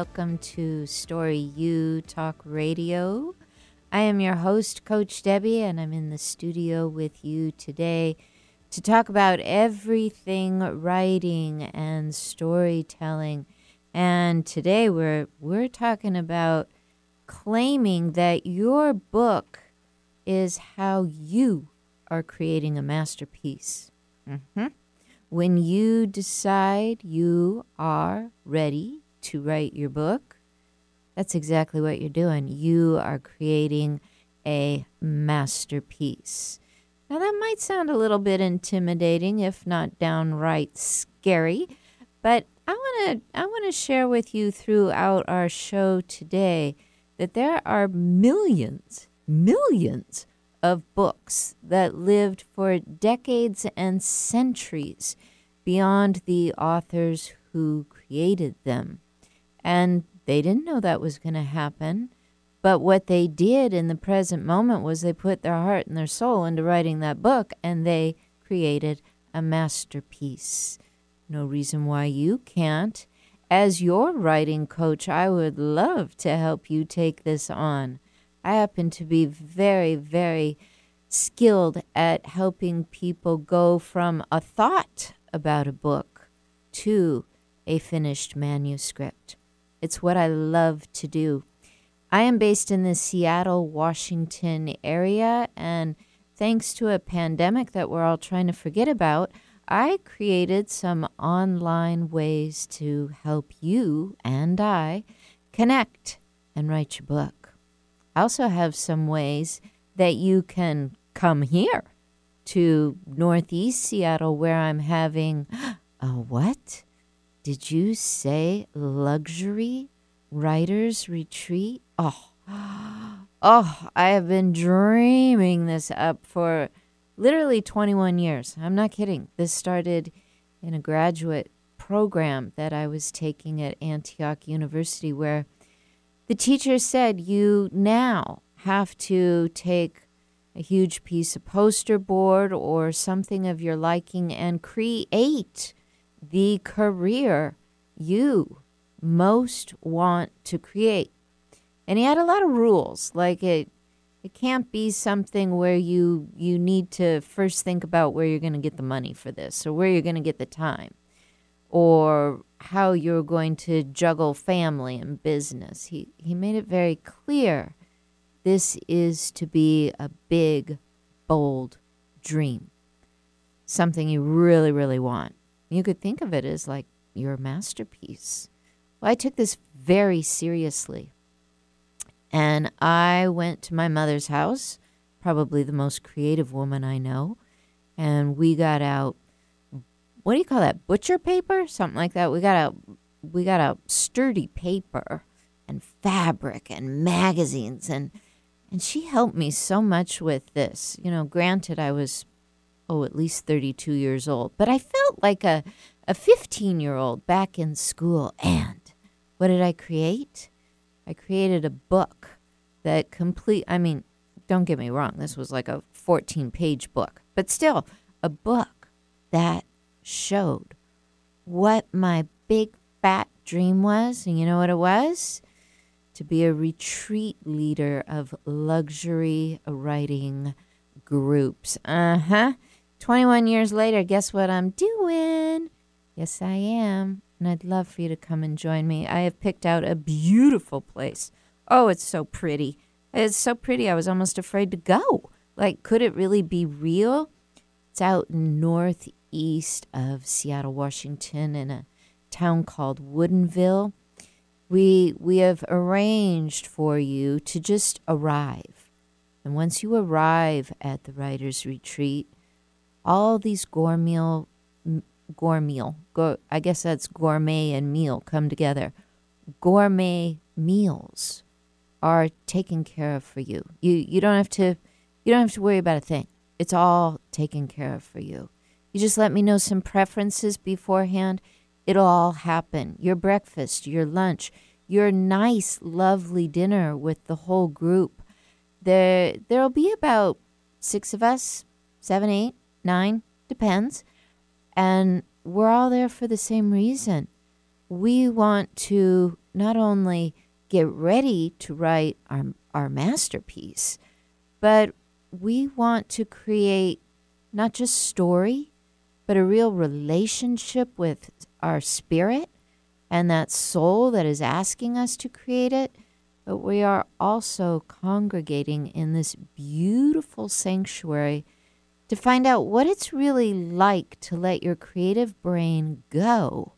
welcome to Story U Talk Radio. I am your host, Coach Debbie, and I'm in the studio with you today to talk about everything writing and storytelling. And today we're we're talking about claiming that your book is how you are creating a masterpiece. Mm-hmm. When you decide you are ready to write your book, that's exactly what you're doing. You are creating a masterpiece. Now, that might sound a little bit intimidating, if not downright scary, but I want to I want to share with you throughout our show today that there are millions, millions of books that lived for decades and centuries beyond the authors who created them. And they didn't know that was going to happen. But what they did in the present moment was they put their heart and their soul into writing that book and they created a masterpiece. No reason why you can't. As your writing coach, I would love to help you take this on. I happen to be very, very skilled at helping people go from a thought about a book to a finished manuscript. It's what I love to do. I am based in the Seattle, Washington area, and thanks to a pandemic that we're all trying to forget about, I created some online ways to help you and I connect and write your book. I also have some ways that you can come here to Northeast Seattle where I'm having a what? Did you say luxury writers retreat? Oh, oh, I have been dreaming this up for literally 21 years. I'm not kidding. This started in a graduate program that I was taking at Antioch University where the teacher said, You now have to take a huge piece of poster board or something of your liking and create the career you most want to create. And he had a lot of rules, like it it can't be something where you you need to first think about where you're going to get the money for this or where you're going to get the time or how you're going to juggle family and business. He he made it very clear this is to be a big, bold dream. Something you really, really want. You could think of it as like your masterpiece. Well, I took this very seriously. And I went to my mother's house, probably the most creative woman I know, and we got out what do you call that? Butcher paper? Something like that. We got out we got out sturdy paper and fabric and magazines and and she helped me so much with this. You know, granted, I was, oh, at least 32 years old, but I felt like a, a 15 year old back in school. And what did I create? I created a book that complete, I mean, don't get me wrong, this was like a 14 page book, but still a book that showed what my big fat dream was. And you know what it was? to be a retreat leader of luxury writing groups. Uh huh. 21 years later, guess what I'm doing? Yes, I am. And I'd love for you to come and join me. I have picked out a beautiful place. Oh, it's so pretty. It's so pretty, I was almost afraid to go. Like, could it really be real? It's out northeast of Seattle, Washington, in a town called Woodinville we we have arranged for you to just arrive. And once you arrive at the writer's retreat, all these gourmet gourmet go, I guess that's gourmet and meal come together. Gourmet meals are taken care of for you. You you don't have to you don't have to worry about a thing. It's all taken care of for you. You just let me know some preferences beforehand It'll all happen. Your breakfast, your lunch, your nice, lovely dinner with the whole group. There, there'll be about six of us, seven, eight, nine, depends, and we're all there for the same reason. we want to not only get ready to write our, our masterpiece, but we want to create not just story, but a real relationship with our spirit and that soul that is asking us to create it. But we are also congregating in this beautiful sanctuary to find out what it's really like to let your creative brain go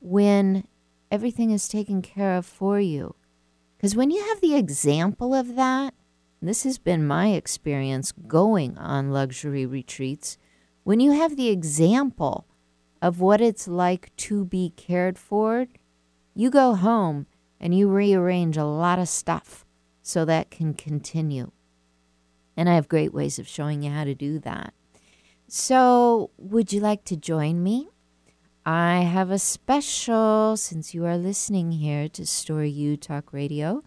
when everything is taken care of for you. Because when you have the example of that, this has been my experience going on luxury retreats, when you have the example of what it's like to be cared for, you go home and you rearrange a lot of stuff so that can continue. And I have great ways of showing you how to do that. So, would you like to join me? I have a special, since you are listening here to Story U Talk Radio,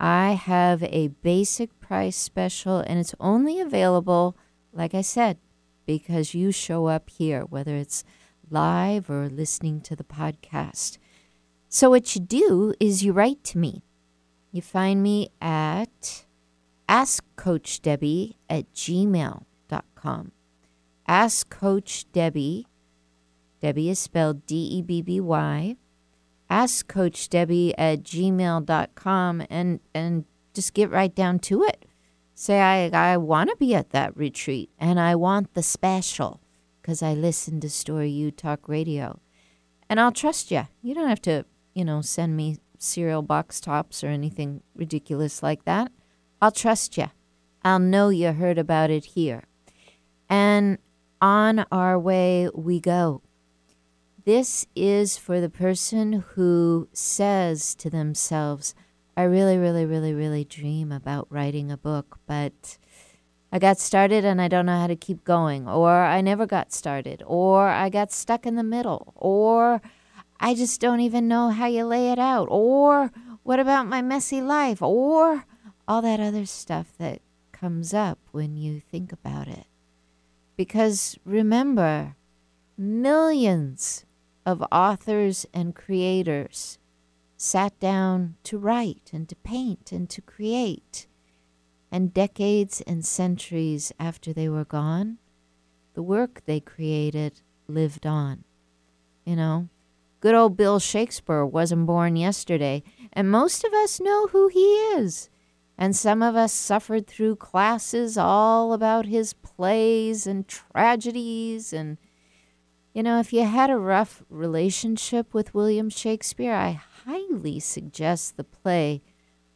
I have a basic price special, and it's only available, like I said, because you show up here, whether it's live or listening to the podcast. So, what you do is you write to me. You find me at askcoachdebby at gmail.com. Ask Coach Debby. Debbie is spelled D E B B Y. Ask Coach Debby at gmail.com and, and just get right down to it. Say, I, I want to be at that retreat and I want the special because I listen to Story U Talk Radio. And I'll trust you. You don't have to, you know, send me cereal box tops or anything ridiculous like that. I'll trust you. I'll know you heard about it here. And on our way we go. This is for the person who says to themselves, I really, really, really, really dream about writing a book, but I got started and I don't know how to keep going, or I never got started, or I got stuck in the middle, or I just don't even know how you lay it out, or what about my messy life, or all that other stuff that comes up when you think about it. Because remember, millions of authors and creators sat down to write and to paint and to create. And decades and centuries after they were gone, the work they created lived on. You know, good old Bill Shakespeare wasn't born yesterday, and most of us know who he is. And some of us suffered through classes all about his plays and tragedies. And, you know, if you had a rough relationship with William Shakespeare, I highly suggest the play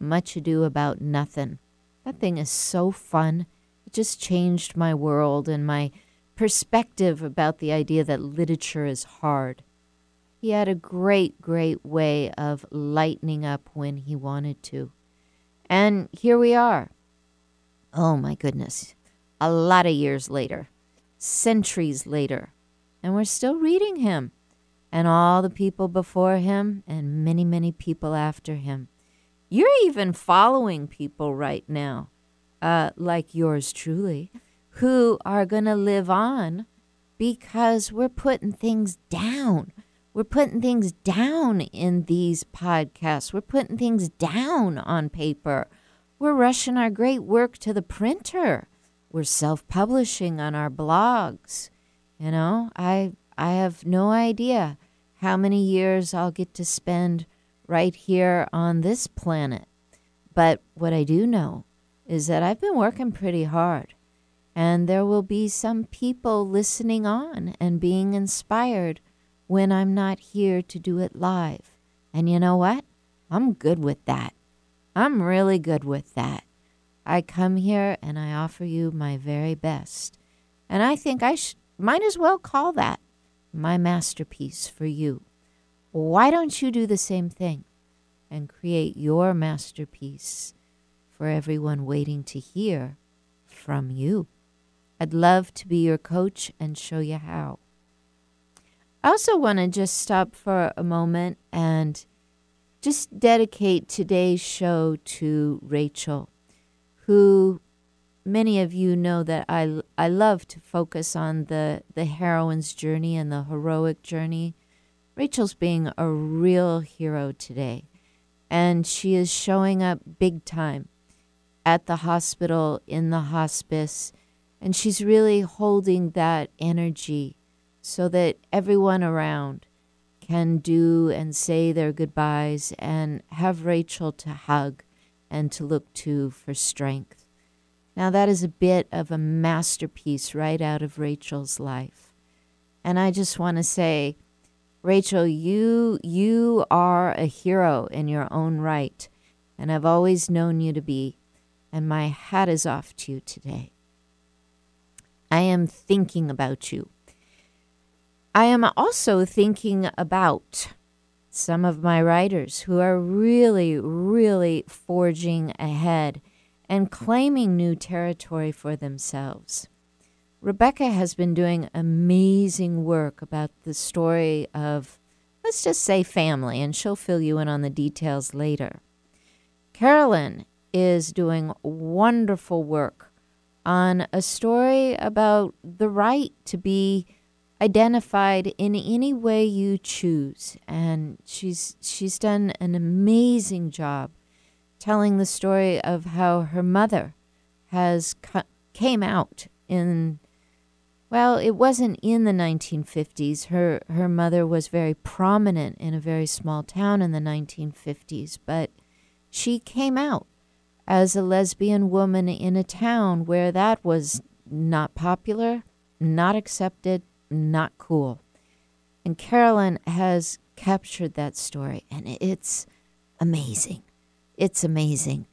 Much Ado About Nothing. That thing is so fun. It just changed my world and my perspective about the idea that literature is hard. He had a great, great way of lightening up when he wanted to. And here we are. Oh my goodness. A lot of years later, centuries later, and we're still reading him and all the people before him and many, many people after him. You're even following people right now, uh, like yours truly, who are going to live on because we're putting things down. We're putting things down in these podcasts. We're putting things down on paper. We're rushing our great work to the printer. We're self-publishing on our blogs. You know, I I have no idea how many years I'll get to spend right here on this planet. But what I do know is that I've been working pretty hard. And there will be some people listening on and being inspired when I'm not here to do it live. And you know what? I'm good with that. I'm really good with that. I come here and I offer you my very best. And I think I sh- might as well call that my masterpiece for you. Why don't you do the same thing and create your masterpiece for everyone waiting to hear from you? I'd love to be your coach and show you how. I also want to just stop for a moment and just dedicate today's show to Rachel, who many of you know that I, I love to focus on the, the heroine's journey and the heroic journey. Rachel's being a real hero today, and she is showing up big time at the hospital, in the hospice, and she's really holding that energy so that everyone around can do and say their goodbyes and have Rachel to hug and to look to for strength. Now, that is a bit of a masterpiece right out of Rachel's life. And I just want to say, Rachel, you you are a hero in your own right, and I've always known you to be, and my hat is off to you today. I am thinking about you. I am also thinking about some of my writers who are really, really forging ahead and claiming new territory for themselves. Rebecca has been doing amazing work about the story of, let's just say, family, and she'll fill you in on the details later. Carolyn is doing wonderful work on a story about the right to be identified in any way you choose. And she's she's done an amazing job telling the story of how her mother has came out in well it wasn't in the 1950s her her mother was very prominent in a very small town in the 1950s but she came out as a lesbian woman in a town where that was not popular not accepted not cool and carolyn has captured that story and it's amazing it's amazing.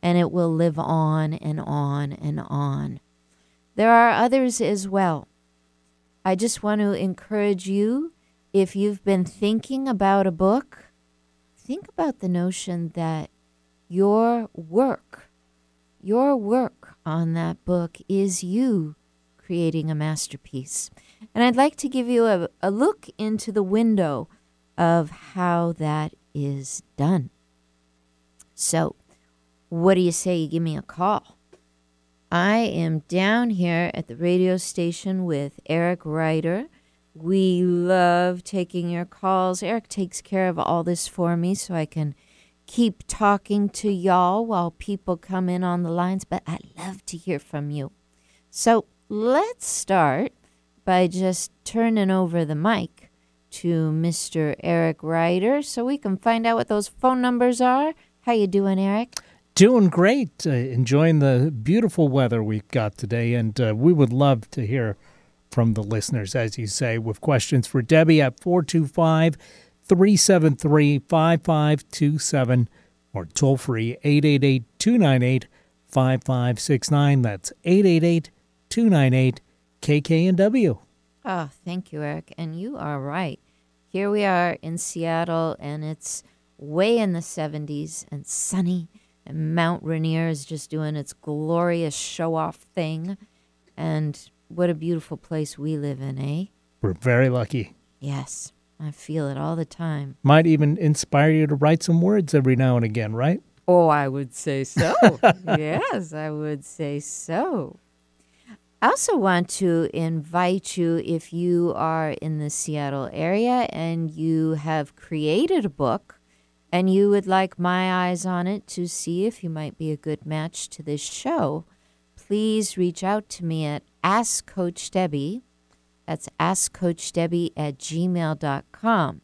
And it will live on and on and on. There are others as well. I just want to encourage you if you've been thinking about a book, think about the notion that your work, your work on that book is you creating a masterpiece. And I'd like to give you a, a look into the window of how that is done. So, what do you say you give me a call? I am down here at the radio station with Eric Ryder. We love taking your calls. Eric takes care of all this for me so I can keep talking to y'all while people come in on the lines, but I love to hear from you. So let's start by just turning over the mic to Mr. Eric Ryder so we can find out what those phone numbers are how you doing, Eric? Doing great. Uh, enjoying the beautiful weather we've got today, and uh, we would love to hear from the listeners, as you say, with questions for Debbie at 425 373 5527 or toll free 888 298 5569. That's 888 298 KKNW. Oh, thank you, Eric. And you are right. Here we are in Seattle, and it's way in the 70s and sunny, and Mount Rainier is just doing its glorious show off thing. And what a beautiful place we live in, eh? We're very lucky. Yes, I feel it all the time. Might even inspire you to write some words every now and again, right? Oh, I would say so. yes, I would say so. I also want to invite you if you are in the Seattle area and you have created a book and you would like my eyes on it to see if you might be a good match to this show, please reach out to me at Ask Coach Debby. That's AskCoachDebby at gmail.com.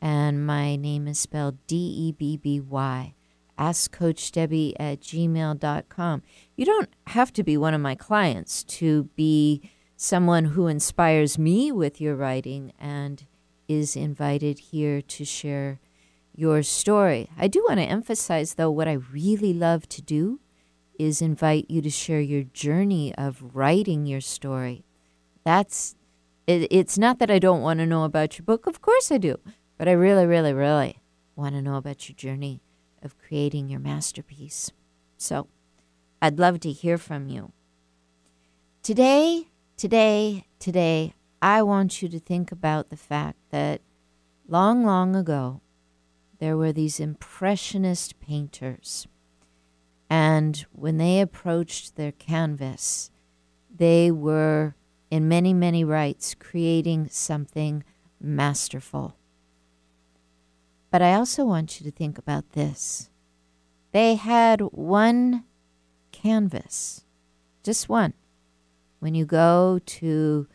And my name is spelled D E B B Y. AskCoachDebby at gmail.com. You don't have to be one of my clients to be someone who inspires me with your writing and is invited here to share your story. I do want to emphasize, though, what I really love to do is invite you to share your journey of writing your story. That's it, it's not that I don't want to know about your book, of course I do, but I really, really, really want to know about your journey of creating your masterpiece. So I'd love to hear from you. Today, today, today, I want you to think about the fact that long, long ago, there were these impressionist painters. And when they approached their canvas, they were, in many, many rights, creating something masterful. But I also want you to think about this. They had one canvas, just one. When you go to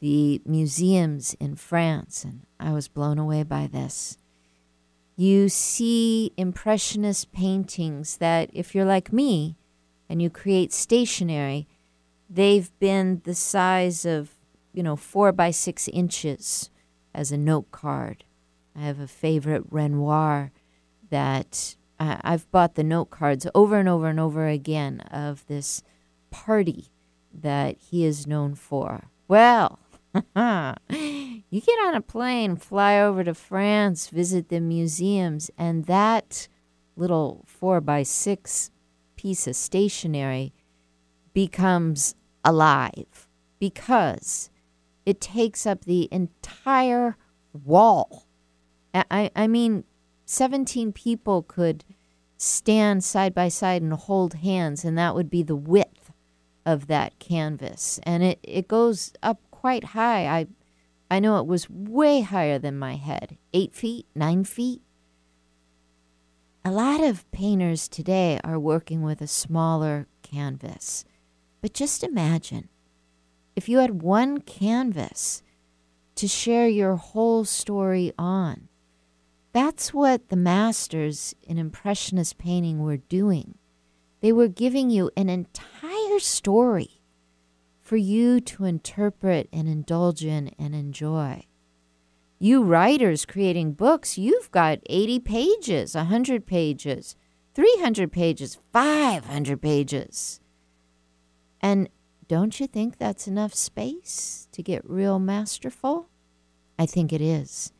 the museums in France, and I was blown away by this, you see impressionist paintings that, if you're like me and you create stationery, they've been the size of, you know, four by six inches as a note card. I have a favorite Renoir that uh, I've bought the note cards over and over and over again of this party that he is known for. Well, you get on a plane, fly over to France, visit the museums, and that little four by six piece of stationery becomes alive because it takes up the entire wall. I, I mean, 17 people could stand side by side and hold hands, and that would be the width of that canvas. And it, it goes up quite high. I, I know it was way higher than my head eight feet, nine feet. A lot of painters today are working with a smaller canvas. But just imagine if you had one canvas to share your whole story on. That's what the masters in Impressionist painting were doing. They were giving you an entire story for you to interpret and indulge in and enjoy. You writers creating books, you've got 80 pages, 100 pages, 300 pages, 500 pages. And don't you think that's enough space to get real masterful? I think it is.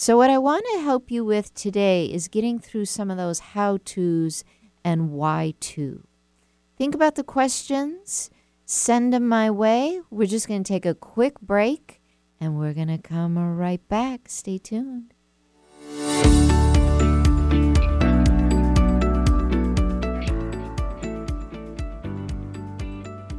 So, what I want to help you with today is getting through some of those how to's and why to. Think about the questions, send them my way. We're just going to take a quick break and we're going to come right back. Stay tuned.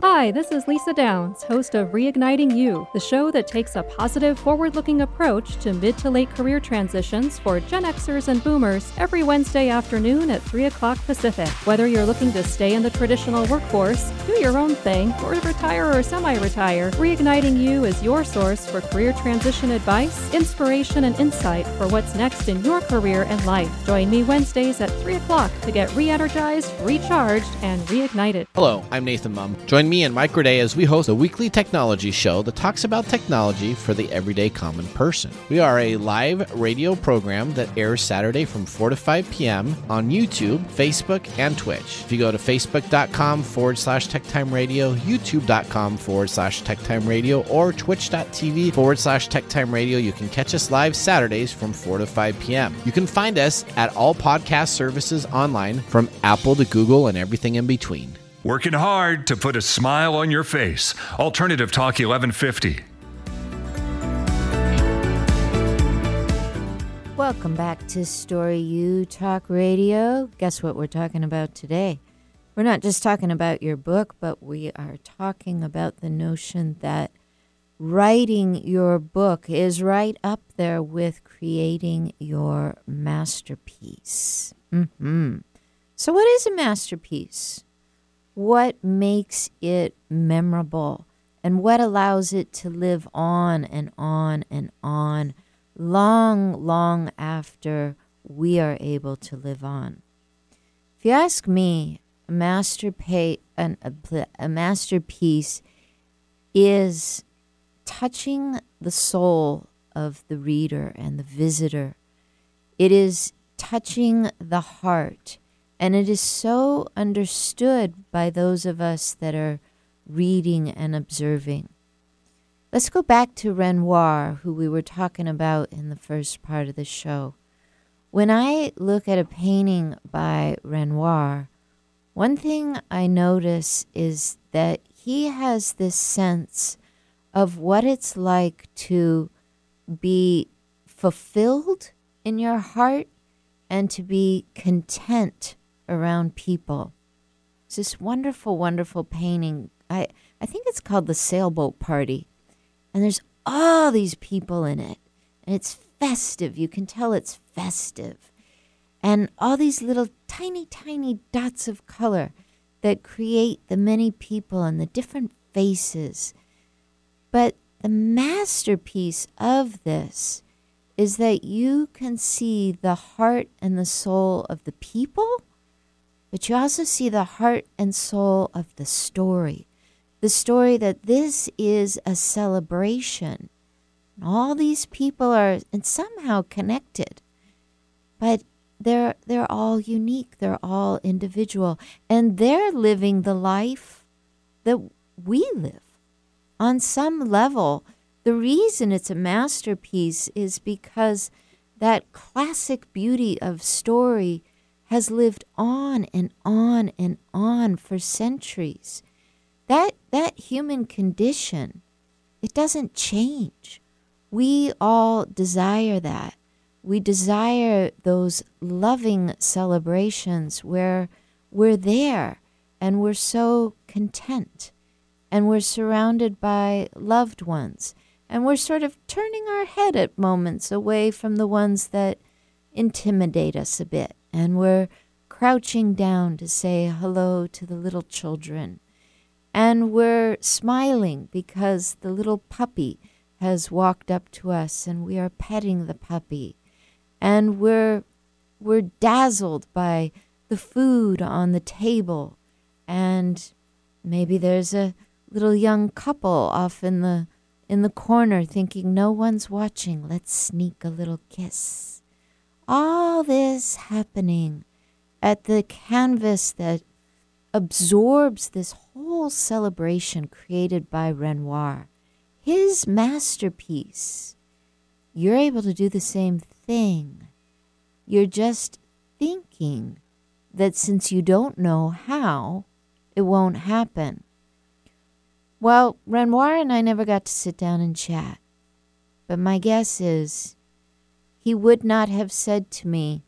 Hi, this is Lisa Downs, host of Reigniting You, the show that takes a positive, forward looking approach to mid to late career transitions for Gen Xers and Boomers every Wednesday afternoon at 3 o'clock Pacific. Whether you're looking to stay in the traditional workforce, do your own thing, or retire or semi retire, Reigniting You is your source for career transition advice, inspiration, and insight for what's next in your career and life. Join me Wednesdays at 3 o'clock to get re energized, recharged, and reignited. Hello, I'm Nathan Mum. Join me and Mike Day as we host a weekly technology show that talks about technology for the everyday common person. We are a live radio program that airs Saturday from 4 to 5 p.m. on YouTube, Facebook, and Twitch. If you go to facebook.com forward slash techtime radio, youtube.com forward slash techtime radio, or twitch.tv forward slash techtime radio, you can catch us live Saturdays from 4 to 5 p.m. You can find us at all podcast services online from Apple to Google and everything in between. Working hard to put a smile on your face. Alternative Talk 1150. Welcome back to Story U Talk Radio. Guess what we're talking about today? We're not just talking about your book, but we are talking about the notion that writing your book is right up there with creating your masterpiece. Mm-hmm. So, what is a masterpiece? What makes it memorable and what allows it to live on and on and on long, long after we are able to live on. If you ask me, a, an, a, a masterpiece is touching the soul of the reader and the visitor. It is touching the heart and it is so understood by those of us that are reading and observing. Let's go back to Renoir, who we were talking about in the first part of the show. When I look at a painting by Renoir, one thing I notice is that he has this sense of what it's like to be fulfilled in your heart and to be content around people. It's this wonderful, wonderful painting. I, I think it's called The Sailboat Party. And there's all these people in it. and it's festive. You can tell it's festive. And all these little tiny, tiny dots of color that create the many people and the different faces. But the masterpiece of this is that you can see the heart and the soul of the people, but you also see the heart and soul of the story. The story that this is a celebration. All these people are and somehow connected, but they're they're all unique. They're all individual, and they're living the life that we live. On some level, the reason it's a masterpiece is because that classic beauty of story has lived on and on and on for centuries. That that human condition, it doesn't change. We all desire that. We desire those loving celebrations where we're there and we're so content and we're surrounded by loved ones and we're sort of turning our head at moments away from the ones that intimidate us a bit. And we're crouching down to say hello to the little children. And we're smiling because the little puppy has walked up to us and we are petting the puppy. And we're, we're dazzled by the food on the table. And maybe there's a little young couple off in the in the corner thinking no one's watching. Let's sneak a little kiss. All this happening at the canvas that absorbs this whole celebration created by Renoir. His masterpiece. You're able to do the same thing. You're just thinking that since you don't know how, it won't happen. Well, Renoir and I never got to sit down and chat. But my guess is he would not have said to me,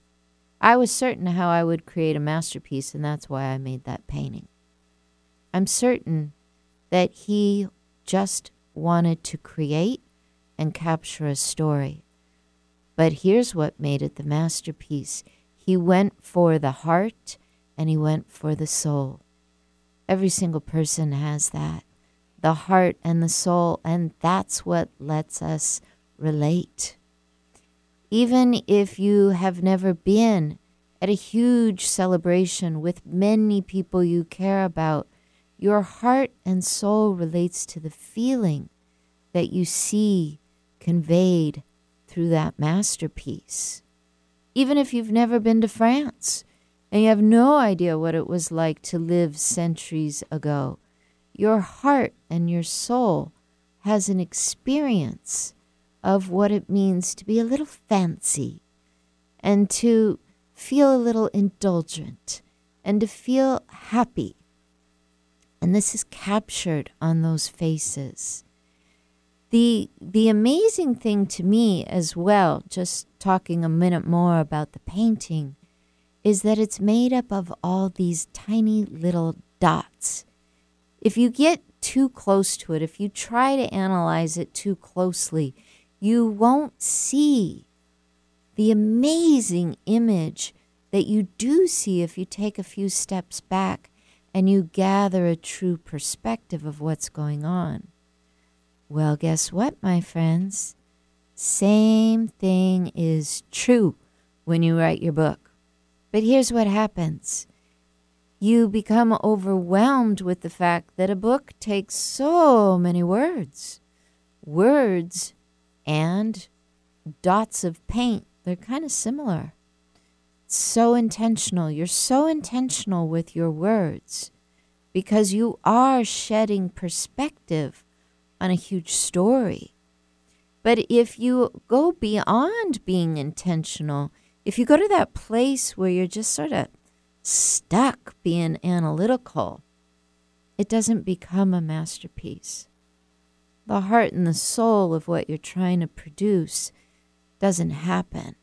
I was certain how I would create a masterpiece, and that's why I made that painting. I'm certain that he just wanted to create and capture a story. But here's what made it the masterpiece he went for the heart and he went for the soul. Every single person has that the heart and the soul, and that's what lets us relate. Even if you have never been at a huge celebration with many people you care about, your heart and soul relates to the feeling that you see conveyed through that masterpiece. Even if you've never been to France and you have no idea what it was like to live centuries ago, your heart and your soul has an experience of what it means to be a little fancy and to feel a little indulgent and to feel happy. And this is captured on those faces. The, the amazing thing to me as well, just talking a minute more about the painting, is that it's made up of all these tiny little dots if you get too close to it, if you try to analyze it too closely, you won't see the amazing image that you do see if you take a few steps back and you gather a true perspective of what's going on. Well, guess what, my friends? Same thing is true when you write your book. But here's what happens you become overwhelmed with the fact that a book takes so many words. Words and dots of paint, they're kind of similar. So intentional. You're so intentional with your words because you are shedding perspective on a huge story. But if you go beyond being intentional, if you go to that place where you're just sort of stuck being analytical, it doesn't become a masterpiece. The heart and the soul of what you're trying to produce doesn't happen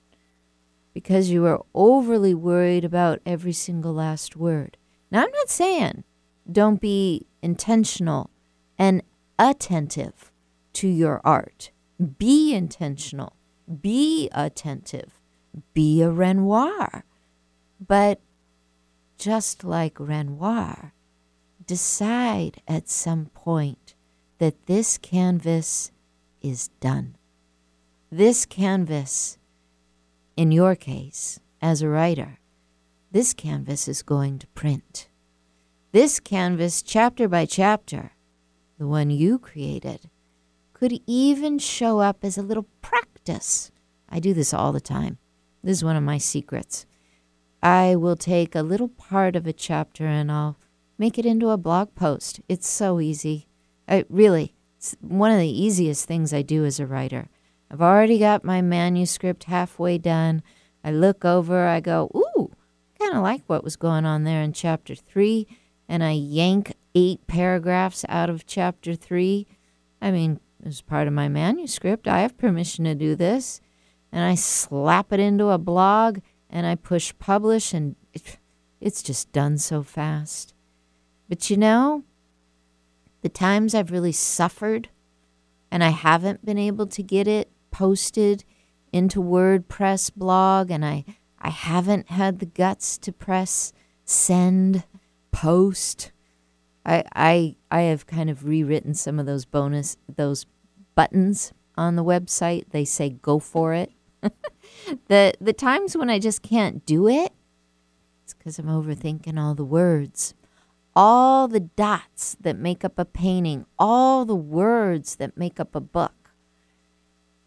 because you are overly worried about every single last word. Now, I'm not saying don't be intentional and attentive to your art. Be intentional, be attentive, be a Renoir. But just like Renoir, decide at some point that this canvas is done. This canvas, in your case, as a writer, this canvas is going to print. This canvas, chapter by chapter, the one you created, could even show up as a little practice. I do this all the time. This is one of my secrets. I will take a little part of a chapter and I'll make it into a blog post. It's so easy. I really, it's one of the easiest things I do as a writer. I've already got my manuscript halfway done. I look over, I go, ooh, kind of like what was going on there in chapter three, and I yank eight paragraphs out of chapter three. I mean, as part of my manuscript, I have permission to do this. And I slap it into a blog and I push publish, and it, it's just done so fast. But you know, the times I've really suffered and I haven't been able to get it posted into WordPress blog and I, I haven't had the guts to press send post. I I I have kind of rewritten some of those bonus those buttons on the website. They say go for it. the the times when I just can't do it, it's because I'm overthinking all the words, all the dots that make up a painting, all the words that make up a book.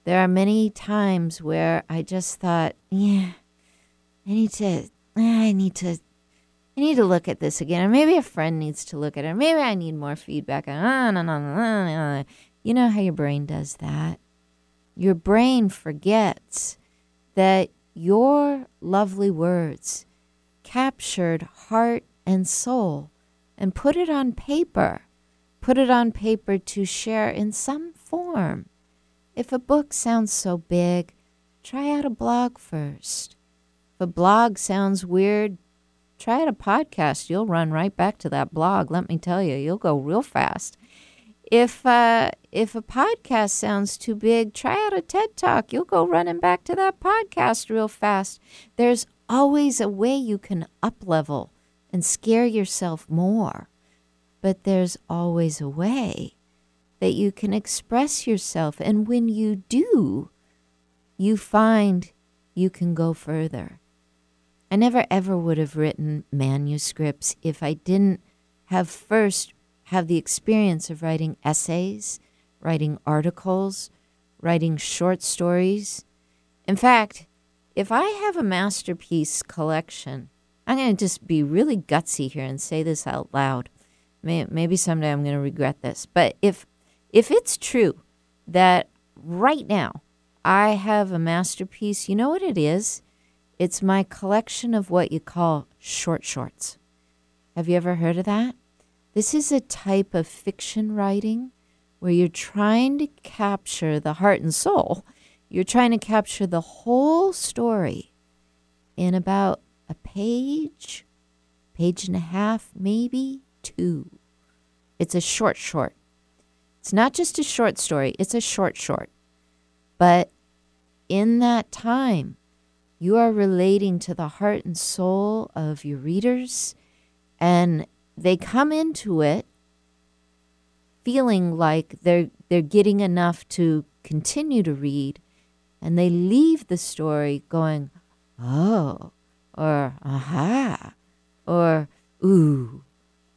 There are many times where I just thought, yeah, I need to, I need to, I need to look at this again, or maybe a friend needs to look at it, or maybe I need more feedback. Ah, you know how your brain does that. Your brain forgets that your lovely words captured heart and soul and put it on paper, put it on paper to share in some form. If a book sounds so big, try out a blog first. If a blog sounds weird, try out a podcast. You'll run right back to that blog. Let me tell you, you'll go real fast. If uh, if a podcast sounds too big, try out a TED Talk. You'll go running back to that podcast real fast. There's always a way you can up level and scare yourself more, but there's always a way that you can express yourself. And when you do, you find you can go further. I never ever would have written manuscripts if I didn't have first have the experience of writing essays, writing articles, writing short stories. In fact, if I have a masterpiece collection, I'm going to just be really gutsy here and say this out loud. Maybe someday I'm going to regret this. But if if it's true that right now I have a masterpiece, you know what it is? It's my collection of what you call short shorts. Have you ever heard of that? This is a type of fiction writing where you're trying to capture the heart and soul. You're trying to capture the whole story in about a page, page and a half, maybe two. It's a short, short. It's not just a short story, it's a short, short. But in that time, you are relating to the heart and soul of your readers, and they come into it feeling like they're they're getting enough to continue to read, and they leave the story going, "Oh," or "Aha," or "Ooh,"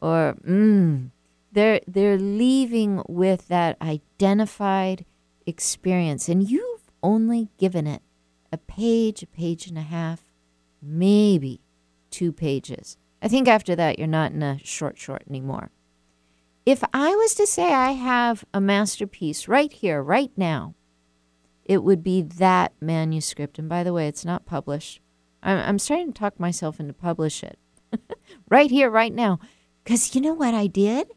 or "Mmm." They're they're leaving with that identified experience, and you've only given it a page, a page and a half, maybe two pages. I think after that you're not in a short short anymore. If I was to say I have a masterpiece right here, right now, it would be that manuscript. And by the way, it's not published. I'm, I'm starting to talk myself into publish it right here, right now. Because you know what I did?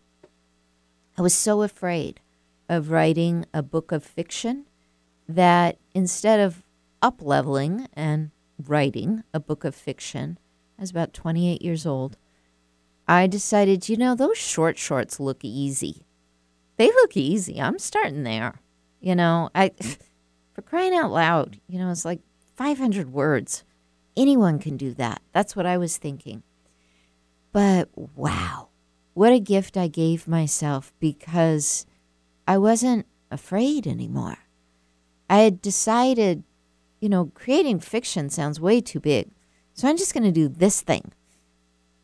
I was so afraid of writing a book of fiction that instead of up leveling and writing a book of fiction, I was about 28 years old, I decided, you know, those short shorts look easy. They look easy. I'm starting there. You know, I For crying out loud, you know, it's like 500 words. Anyone can do that. That's what I was thinking. But wow, what a gift I gave myself because I wasn't afraid anymore. I had decided, you know, creating fiction sounds way too big. So I'm just going to do this thing.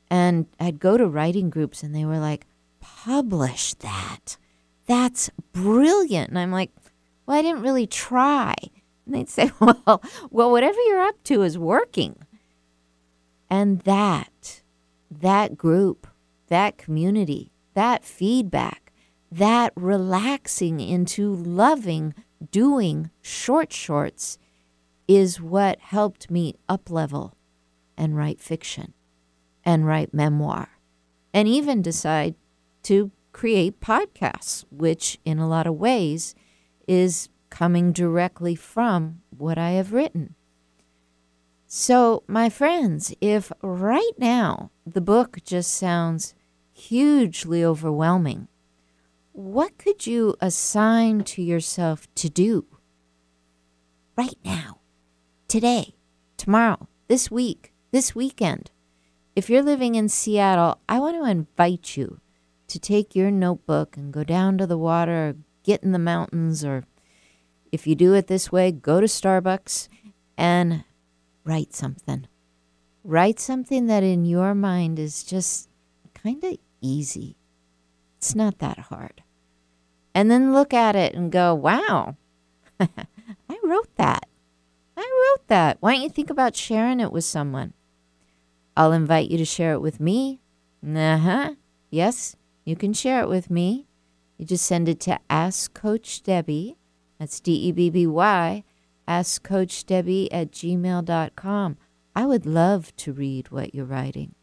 And I'd go to writing groups and they were like, publish that. That's brilliant. And I'm like, well, I didn't really try. And they'd say, well, well, whatever you're up to is working. And that, that group, that community, that feedback, that relaxing into loving doing short shorts is what helped me up level and write fiction and write memoir and even decide to create podcasts, which in a lot of ways is coming directly from what I have written. So, my friends, if right now the book just sounds hugely overwhelming, what could you assign to yourself to do right now, today, tomorrow, this week, this weekend? If you're living in Seattle, I want to invite you to take your notebook and go down to the water, get in the mountains, or if you do it this way, go to Starbucks and write something. Write something that in your mind is just kind of easy. It's not that hard and then look at it and go, wow, I wrote that. I wrote that. Why don't you think about sharing it with someone? I'll invite you to share it with me. Uh huh. Yes, you can share it with me. You just send it to Ask Coach Debby. That's D E B B Y. Ask Coach Debby at gmail.com. I would love to read what you're writing.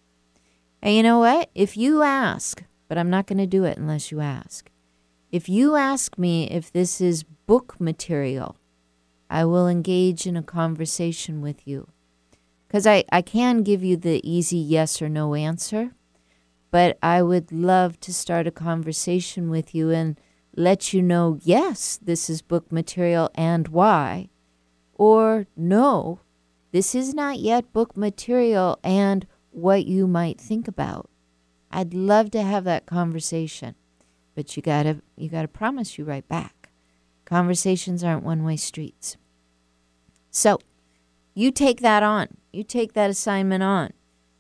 And you know what? If you ask, but I'm not going to do it unless you ask. If you ask me if this is book material, I will engage in a conversation with you. Because I, I can give you the easy yes or no answer, but I would love to start a conversation with you and let you know, yes, this is book material and why, or no, this is not yet book material and what you might think about. I'd love to have that conversation but you gotta you gotta promise you write back. Conversations aren't one way streets. So you take that on. You take that assignment on.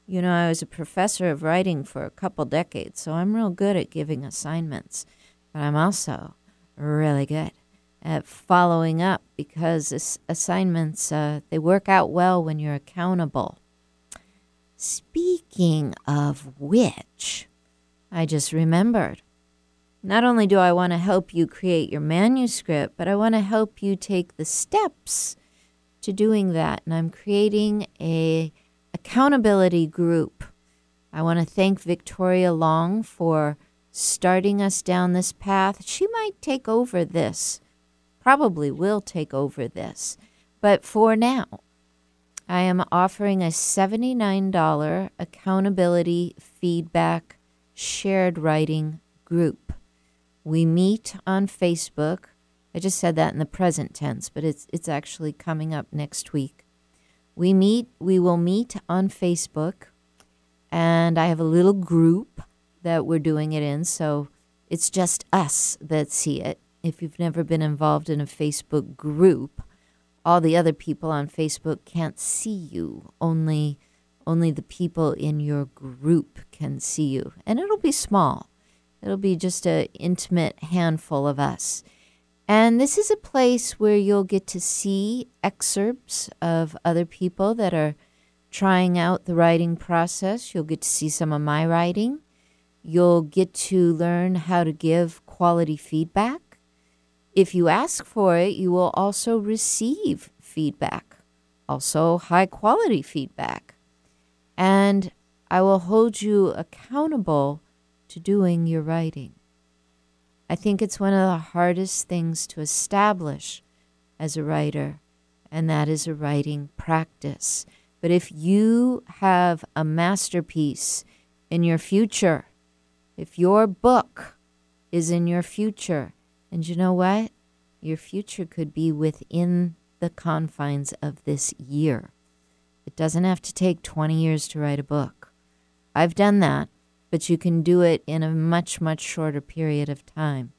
You know, I was a professor of writing for a couple decades, so I'm real good at giving assignments, but I'm also really good at following up because assignments uh, they work out well when you're accountable. Speaking of which, I just remembered not only do I want to help you create your manuscript, but I want to help you take the steps to doing that. And I'm creating a accountability group. I want to thank Victoria Long for starting us down this path. She might take over this, probably will take over this. But for now, I am offering a $79 accountability feedback shared writing group. We meet on Facebook. I just said that in the present tense, but it's it's actually coming up next week. We meet we will meet on Facebook and I have a little group that we're doing it in, so it's just us that see it. If you've never been involved in a Facebook group, all the other people on Facebook can't see you. Only only the people in your group can see you. And it'll be small. It'll be just a intimate handful of us. And this is a place where you'll get to see excerpts of other people that are trying out the writing process. You'll get to see some of my writing. You'll get to learn how to give quality feedback. If you ask for it, you will also receive feedback, also high quality feedback. And I will hold you accountable to doing your writing. I think it's one of the hardest things to establish as a writer, and that is a writing practice. But if you have a masterpiece in your future, if your book is in your future, and you know what? Your future could be within the confines of this year. It doesn't have to take 20 years to write a book. I've done that, but you can do it in a much, much shorter period of time.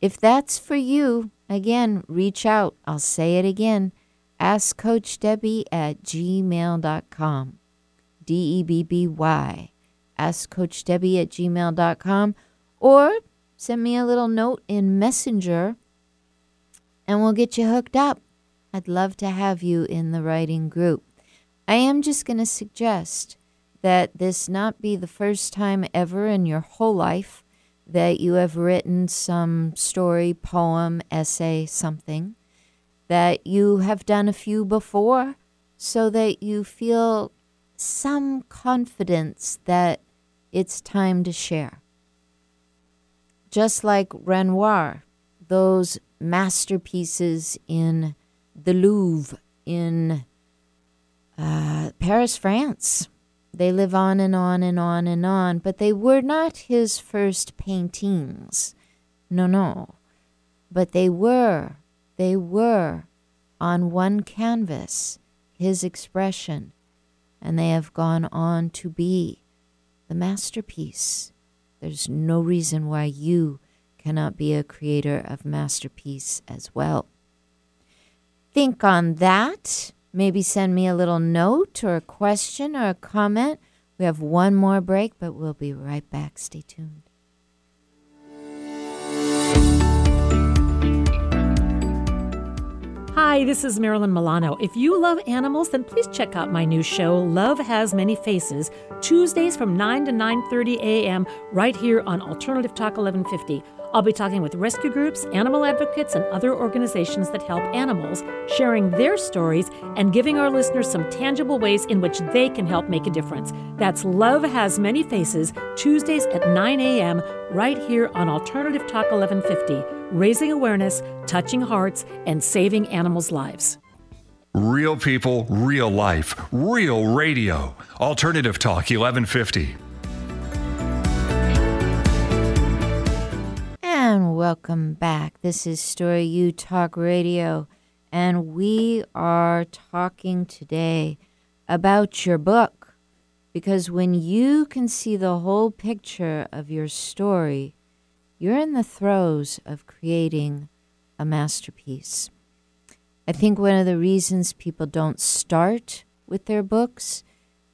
If that's for you, again, reach out. I'll say it again. Ask Coach Debby at gmail.com. D E B B Y. Ask Coach Debby at gmail.com or send me a little note in Messenger and we'll get you hooked up. I'd love to have you in the writing group. I am just going to suggest that this not be the first time ever in your whole life that you have written some story, poem, essay, something, that you have done a few before so that you feel some confidence that it's time to share. Just like Renoir, those masterpieces in the Louvre in uh, Paris, France. They live on and on and on and on, but they were not his first paintings. No, no. But they were, they were on one canvas, his expression, and they have gone on to be the masterpiece. There's no reason why you cannot be a creator of masterpiece as well. Think on that Maybe send me a little note or a question or a comment. We have one more break, but we'll be right back. Stay tuned. Hi, this is Marilyn Milano. If you love animals, then please check out my new show, Love Has Many Faces, Tuesdays from 9 to 9:30 a.m. right here on Alternative Talk 1150. I'll be talking with rescue groups, animal advocates, and other organizations that help animals, sharing their stories and giving our listeners some tangible ways in which they can help make a difference. That's Love Has Many Faces, Tuesdays at 9 a.m., right here on Alternative Talk 1150, raising awareness, touching hearts, and saving animals' lives. Real people, real life, real radio. Alternative Talk 1150. And welcome back. This is Story U Talk Radio, and we are talking today about your book. Because when you can see the whole picture of your story, you're in the throes of creating a masterpiece. I think one of the reasons people don't start with their books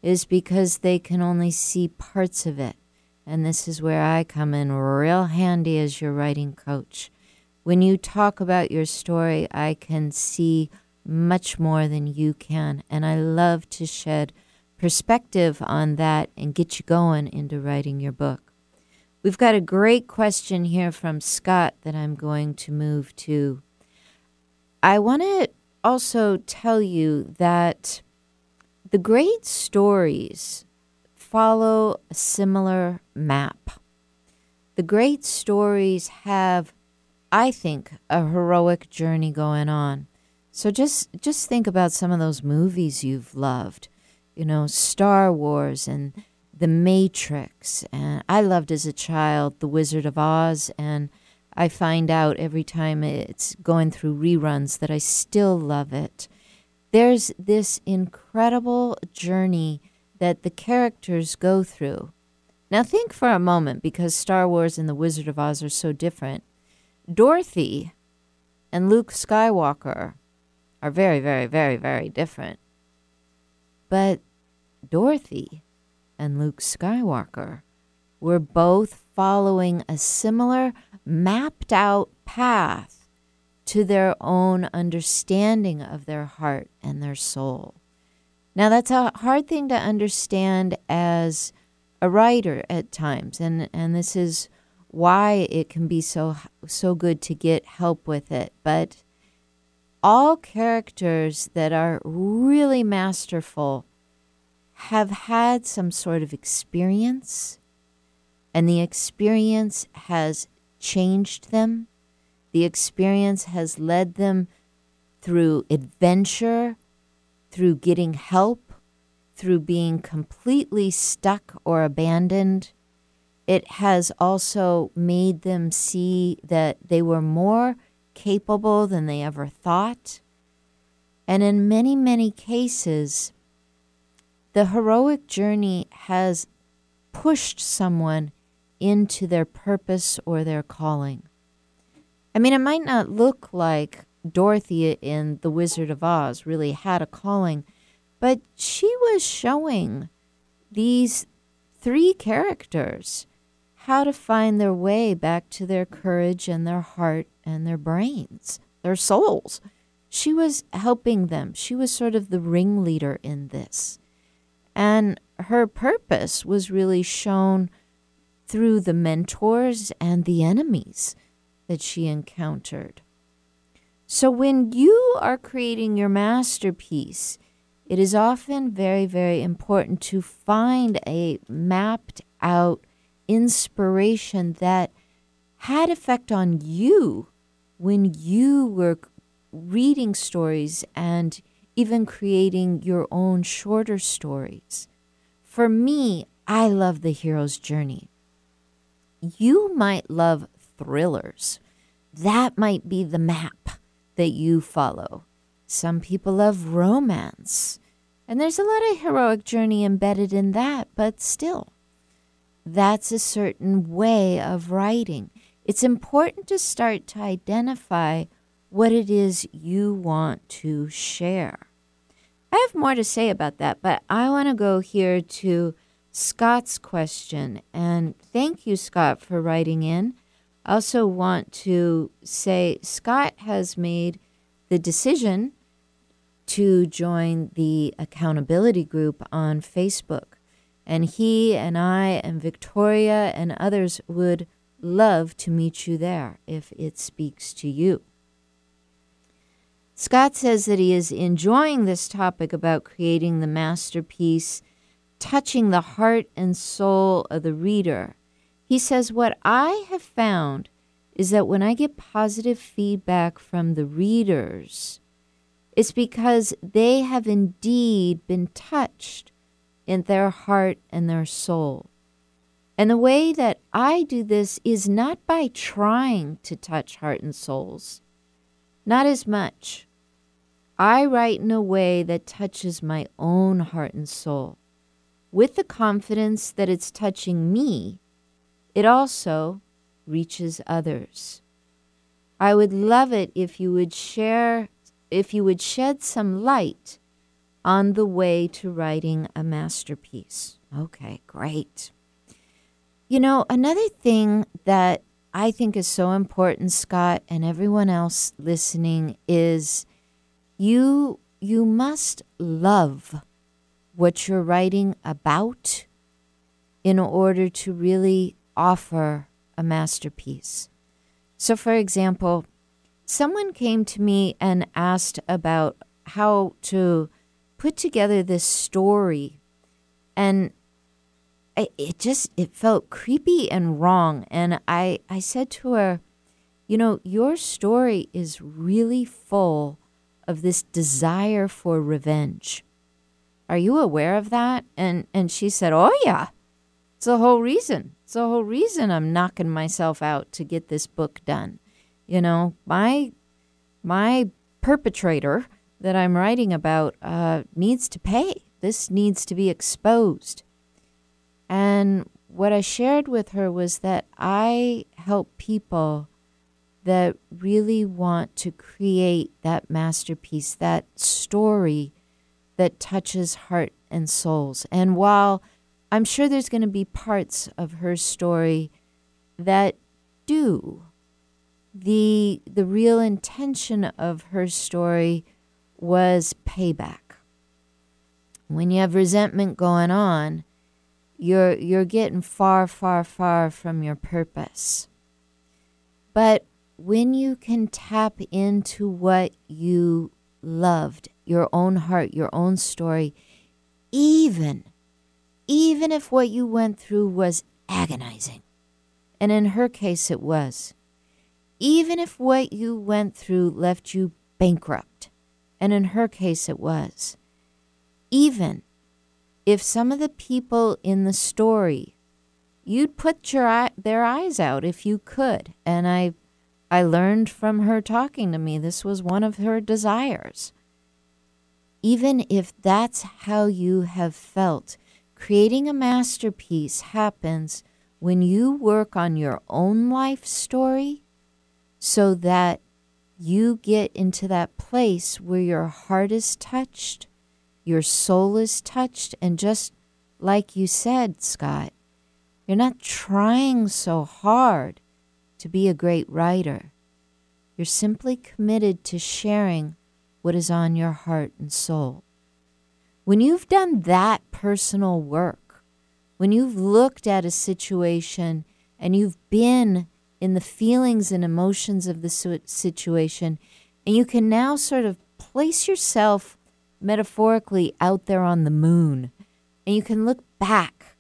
is because they can only see parts of it. And this is where I come in real handy as your writing coach. When you talk about your story, I can see much more than you can. And I love to shed perspective on that and get you going into writing your book. We've got a great question here from Scott that I'm going to move to. I want to also tell you that the great stories follow a similar map. The great stories have, I think, a heroic journey going on. So just just think about some of those movies you've loved. You know, Star Wars and The Matrix and I loved as a child The Wizard of Oz and I find out every time it's going through reruns that I still love it. There's this incredible journey that the characters go through. Now, think for a moment because Star Wars and The Wizard of Oz are so different. Dorothy and Luke Skywalker are very, very, very, very different. But Dorothy and Luke Skywalker were both following a similar mapped out path to their own understanding of their heart and their soul. Now, that's a hard thing to understand as a writer at times, and, and this is why it can be so so good to get help with it. But all characters that are really masterful have had some sort of experience, and the experience has changed them. The experience has led them through adventure through getting help, through being completely stuck or abandoned. It has also made them see that they were more capable than they ever thought. And in many, many cases, the heroic journey has pushed someone into their purpose or their calling. I mean, it might not look like Dorothy in The Wizard of Oz really had a calling, but she was showing these three characters how to find their way back to their courage and their heart and their brains, their souls. She was helping them. She was sort of the ringleader in this. And her purpose was really shown through the mentors and the enemies that she encountered. So when you are creating your masterpiece, it is often very, very important to find a mapped out inspiration that had effect on you when you were reading stories and even creating your own shorter stories. For me, I love the hero's journey. You might love thrillers. That might be the map that you follow. Some people love romance. And there's a lot of heroic journey embedded in that, but still, that's a certain way of writing. It's important to start to identify what it is you want to share. I have more to say about that, but I want to go here to Scott's question. And thank you, Scott, for writing in. I also want to say Scott has made the decision to join the accountability group on Facebook. And he and I and Victoria and others would love to meet you there if it speaks to you. Scott says that he is enjoying this topic about creating the masterpiece, touching the heart and soul of the reader. He says, What I have found is that when I get positive feedback from the readers, it's because they have indeed been touched in their heart and their soul. And the way that I do this is not by trying to touch heart and souls, not as much. I write in a way that touches my own heart and soul. With the confidence that it's touching me, it also reaches others. I would love it if you would share, if you would shed some light on the way to writing a masterpiece. Okay, great. You know, another thing that I think is so important, Scott, and everyone else listening is you you must love what you're writing about in order to really offer a masterpiece. So, for example, someone came to me and asked about how to put together this story, and it just it felt creepy and wrong. And I I said to her, you know, your story is really full of this desire for revenge. Are you aware of that? And and she said, "Oh yeah. It's the whole reason. It's the whole reason I'm knocking myself out to get this book done. You know, my my perpetrator that I'm writing about uh, needs to pay. This needs to be exposed. And what I shared with her was that I help people that really want to create that masterpiece, that story that touches heart and souls. And while I'm sure there's going to be parts of her story that do. The the real intention of her story was payback. When you have resentment going on, you're you're getting far far far from your purpose. But when you can tap into what you loved, your own heart, your own story, even even if what you went through was agonizing. And in her case, it was. Even if what you went through left you bankrupt. And in her case, it was. Even if some of the people in the story, you'd put your eye, their eyes out if you could. And I, I learned from her talking to me this was one of her desires. Even if that's how you have felt, creating a masterpiece happens when you work on your own life story so that you get into that place where your heart is touched, your soul is touched, and just like you said, Scott, you're not trying so hard to be a great writer. You're simply committed to sharing what is on your heart and soul. When you've done that personal work, when you've looked at a situation and you've been in the feelings and emotions of the situation, and you can now sort of place yourself metaphorically out there on the moon, and you can look back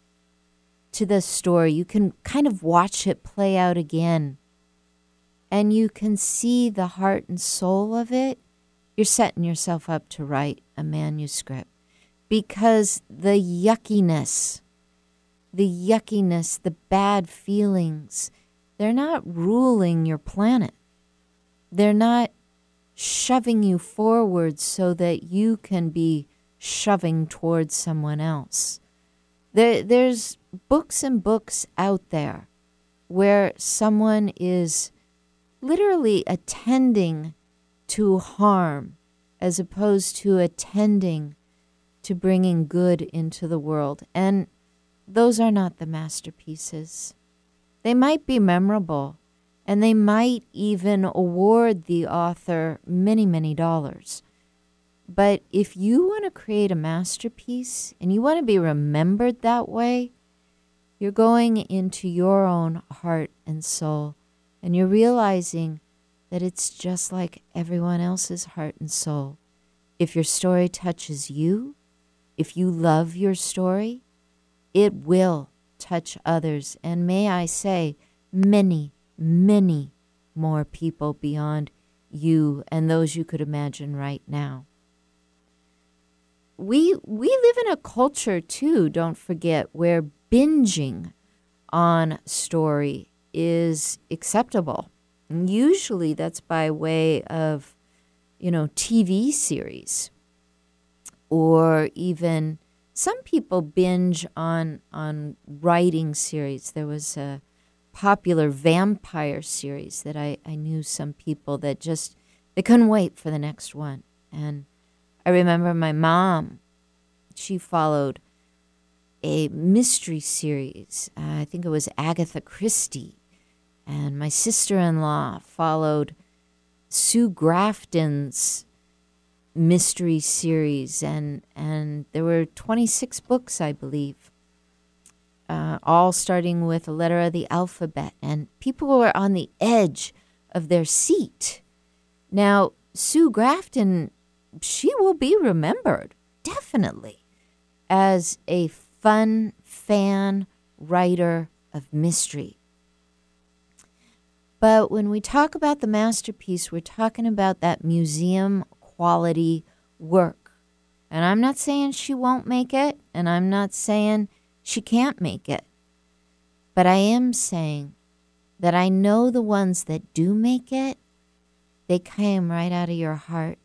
to the story. You can kind of watch it play out again, and you can see the heart and soul of it. You're setting yourself up to write a manuscript because the yuckiness, the yuckiness, the bad feelings, they're not ruling your planet. They're not shoving you forward so that you can be shoving towards someone else. There, there's books and books out there where someone is literally attending to harm as opposed to attending to bringing good into the world. And those are not the masterpieces. They might be memorable, and they might even award the author many, many dollars. But if you want to create a masterpiece and you want to be remembered that way, you're going into your own heart and soul, and you're realizing that it's just like everyone else's heart and soul. If your story touches you, if you love your story, it will touch others, and may I say, many, many more people beyond you and those you could imagine right now. We we live in a culture too, don't forget, where binging on story is acceptable. And usually that's by way of, you know, TV series or even some people binge on on writing series. There was a popular vampire series that I, I knew some people that just they couldn't wait for the next one. And I remember my mom, she followed a mystery series. Uh, I think it was Agatha Christie. And my sister in law followed Sue Grafton's mystery series, and and there were 26 books, I believe, uh, all starting with a letter of the alphabet, and people were on the edge of their seat. Now, Sue Grafton, she will be remembered definitely as a fun fan writer of mystery. But when we talk about the masterpiece, we're talking about that museum quality work. And I'm not saying she won't make it, and I'm not saying she can't make it. But I am saying that I know the ones that do make it, they came right out of your heart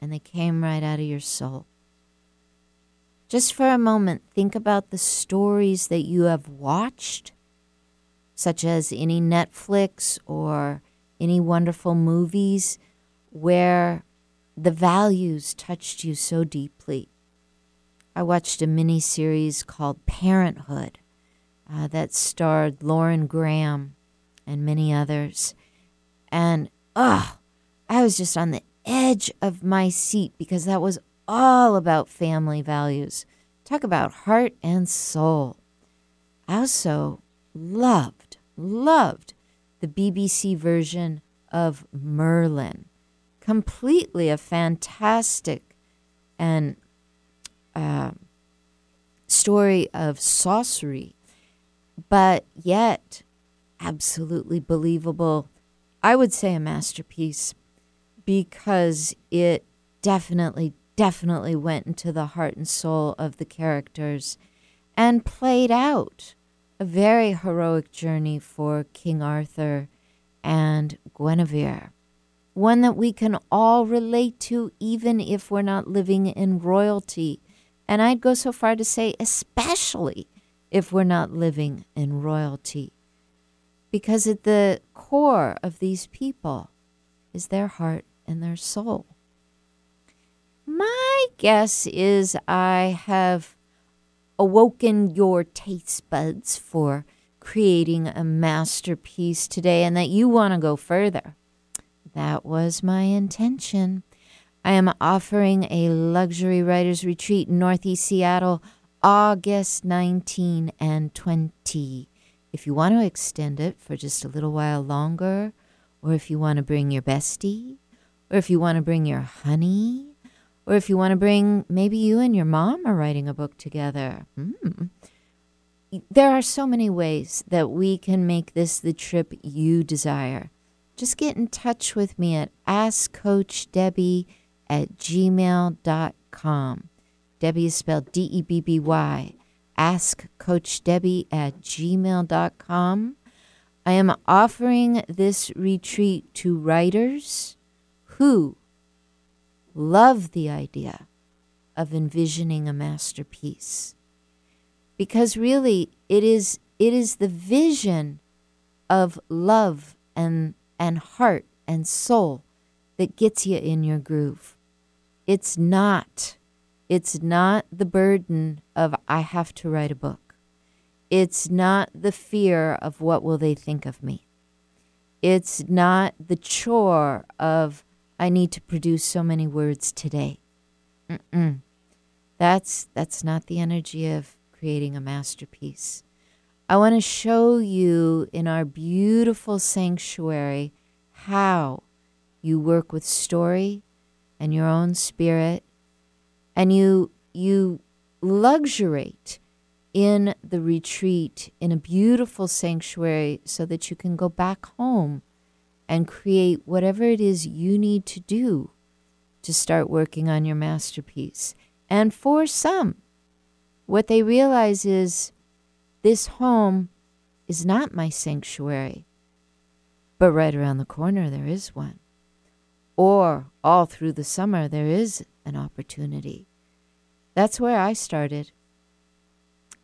and they came right out of your soul. Just for a moment, think about the stories that you have watched, such as any Netflix or any wonderful movies where the values touched you so deeply. I watched a mini series called Parenthood uh, that starred Lauren Graham and many others. And, oh, I was just on the edge of my seat because that was all about family values. Talk about heart and soul. I also loved, loved the BBC version of Merlin completely a fantastic and uh, story of sorcery, but yet absolutely believable. I would say a masterpiece because it definitely, definitely went into the heart and soul of the characters and played out a very heroic journey for King Arthur and Guinevere. One that we can all relate to, even if we're not living in royalty. And I'd go so far to say, especially if we're not living in royalty. Because at the core of these people is their heart and their soul. My guess is I have awoken your taste buds for creating a masterpiece today and that you want to go further. That was my intention. I am offering a luxury writers retreat in Northeast Seattle August 19 and 20. If you want to extend it for just a little while longer, or if you want to bring your bestie, or if you want to bring your honey, or if you want to bring maybe you and your mom are writing a book together. Mm. There are so many ways that we can make this the trip you desire. Just get in touch with me at askcoachdebby at gmail.com. Debby is spelled D E B B Y. Ask Coach Debby at gmail.com. I am offering this retreat to writers who love the idea of envisioning a masterpiece. Because really it is it is the vision of love and and heart and soul that gets you in your groove. It's not it's not the burden of I have to write a book. It's not the fear of what will they think of me. It's not the chore of I need to produce so many words today. Mm-mm. That's that's not the energy of creating a masterpiece. I want to show you in our beautiful sanctuary how you work with story and your own spirit and you you luxuriate in the retreat in a beautiful sanctuary so that you can go back home and create whatever it is you need to do to start working on your masterpiece. And for some, what they realize is this home is not my sanctuary, but right around the corner there is one. Or all through the summer there is an opportunity. That's where I started.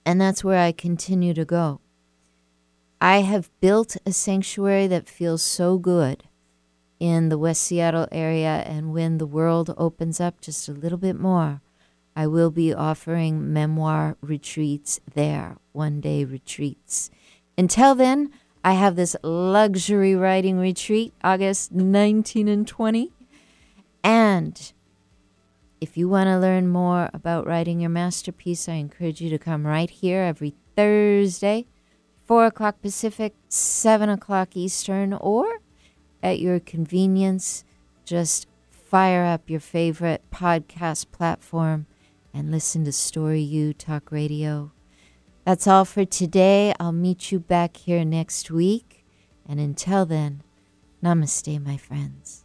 And that's where I continue to go. I have built a sanctuary that feels so good in the West Seattle area. And when the world opens up just a little bit more, I will be offering memoir retreats there, one day retreats. Until then, I have this luxury writing retreat, August 19 and 20. And if you want to learn more about writing your masterpiece, I encourage you to come right here every Thursday 4 o'clock Pacific, 7 o'clock Eastern, or at your convenience, just fire up your favorite podcast platform and listen to Story U Talk Radio. That's all for today. I'll meet you back here next week. And until then, namaste, my friends.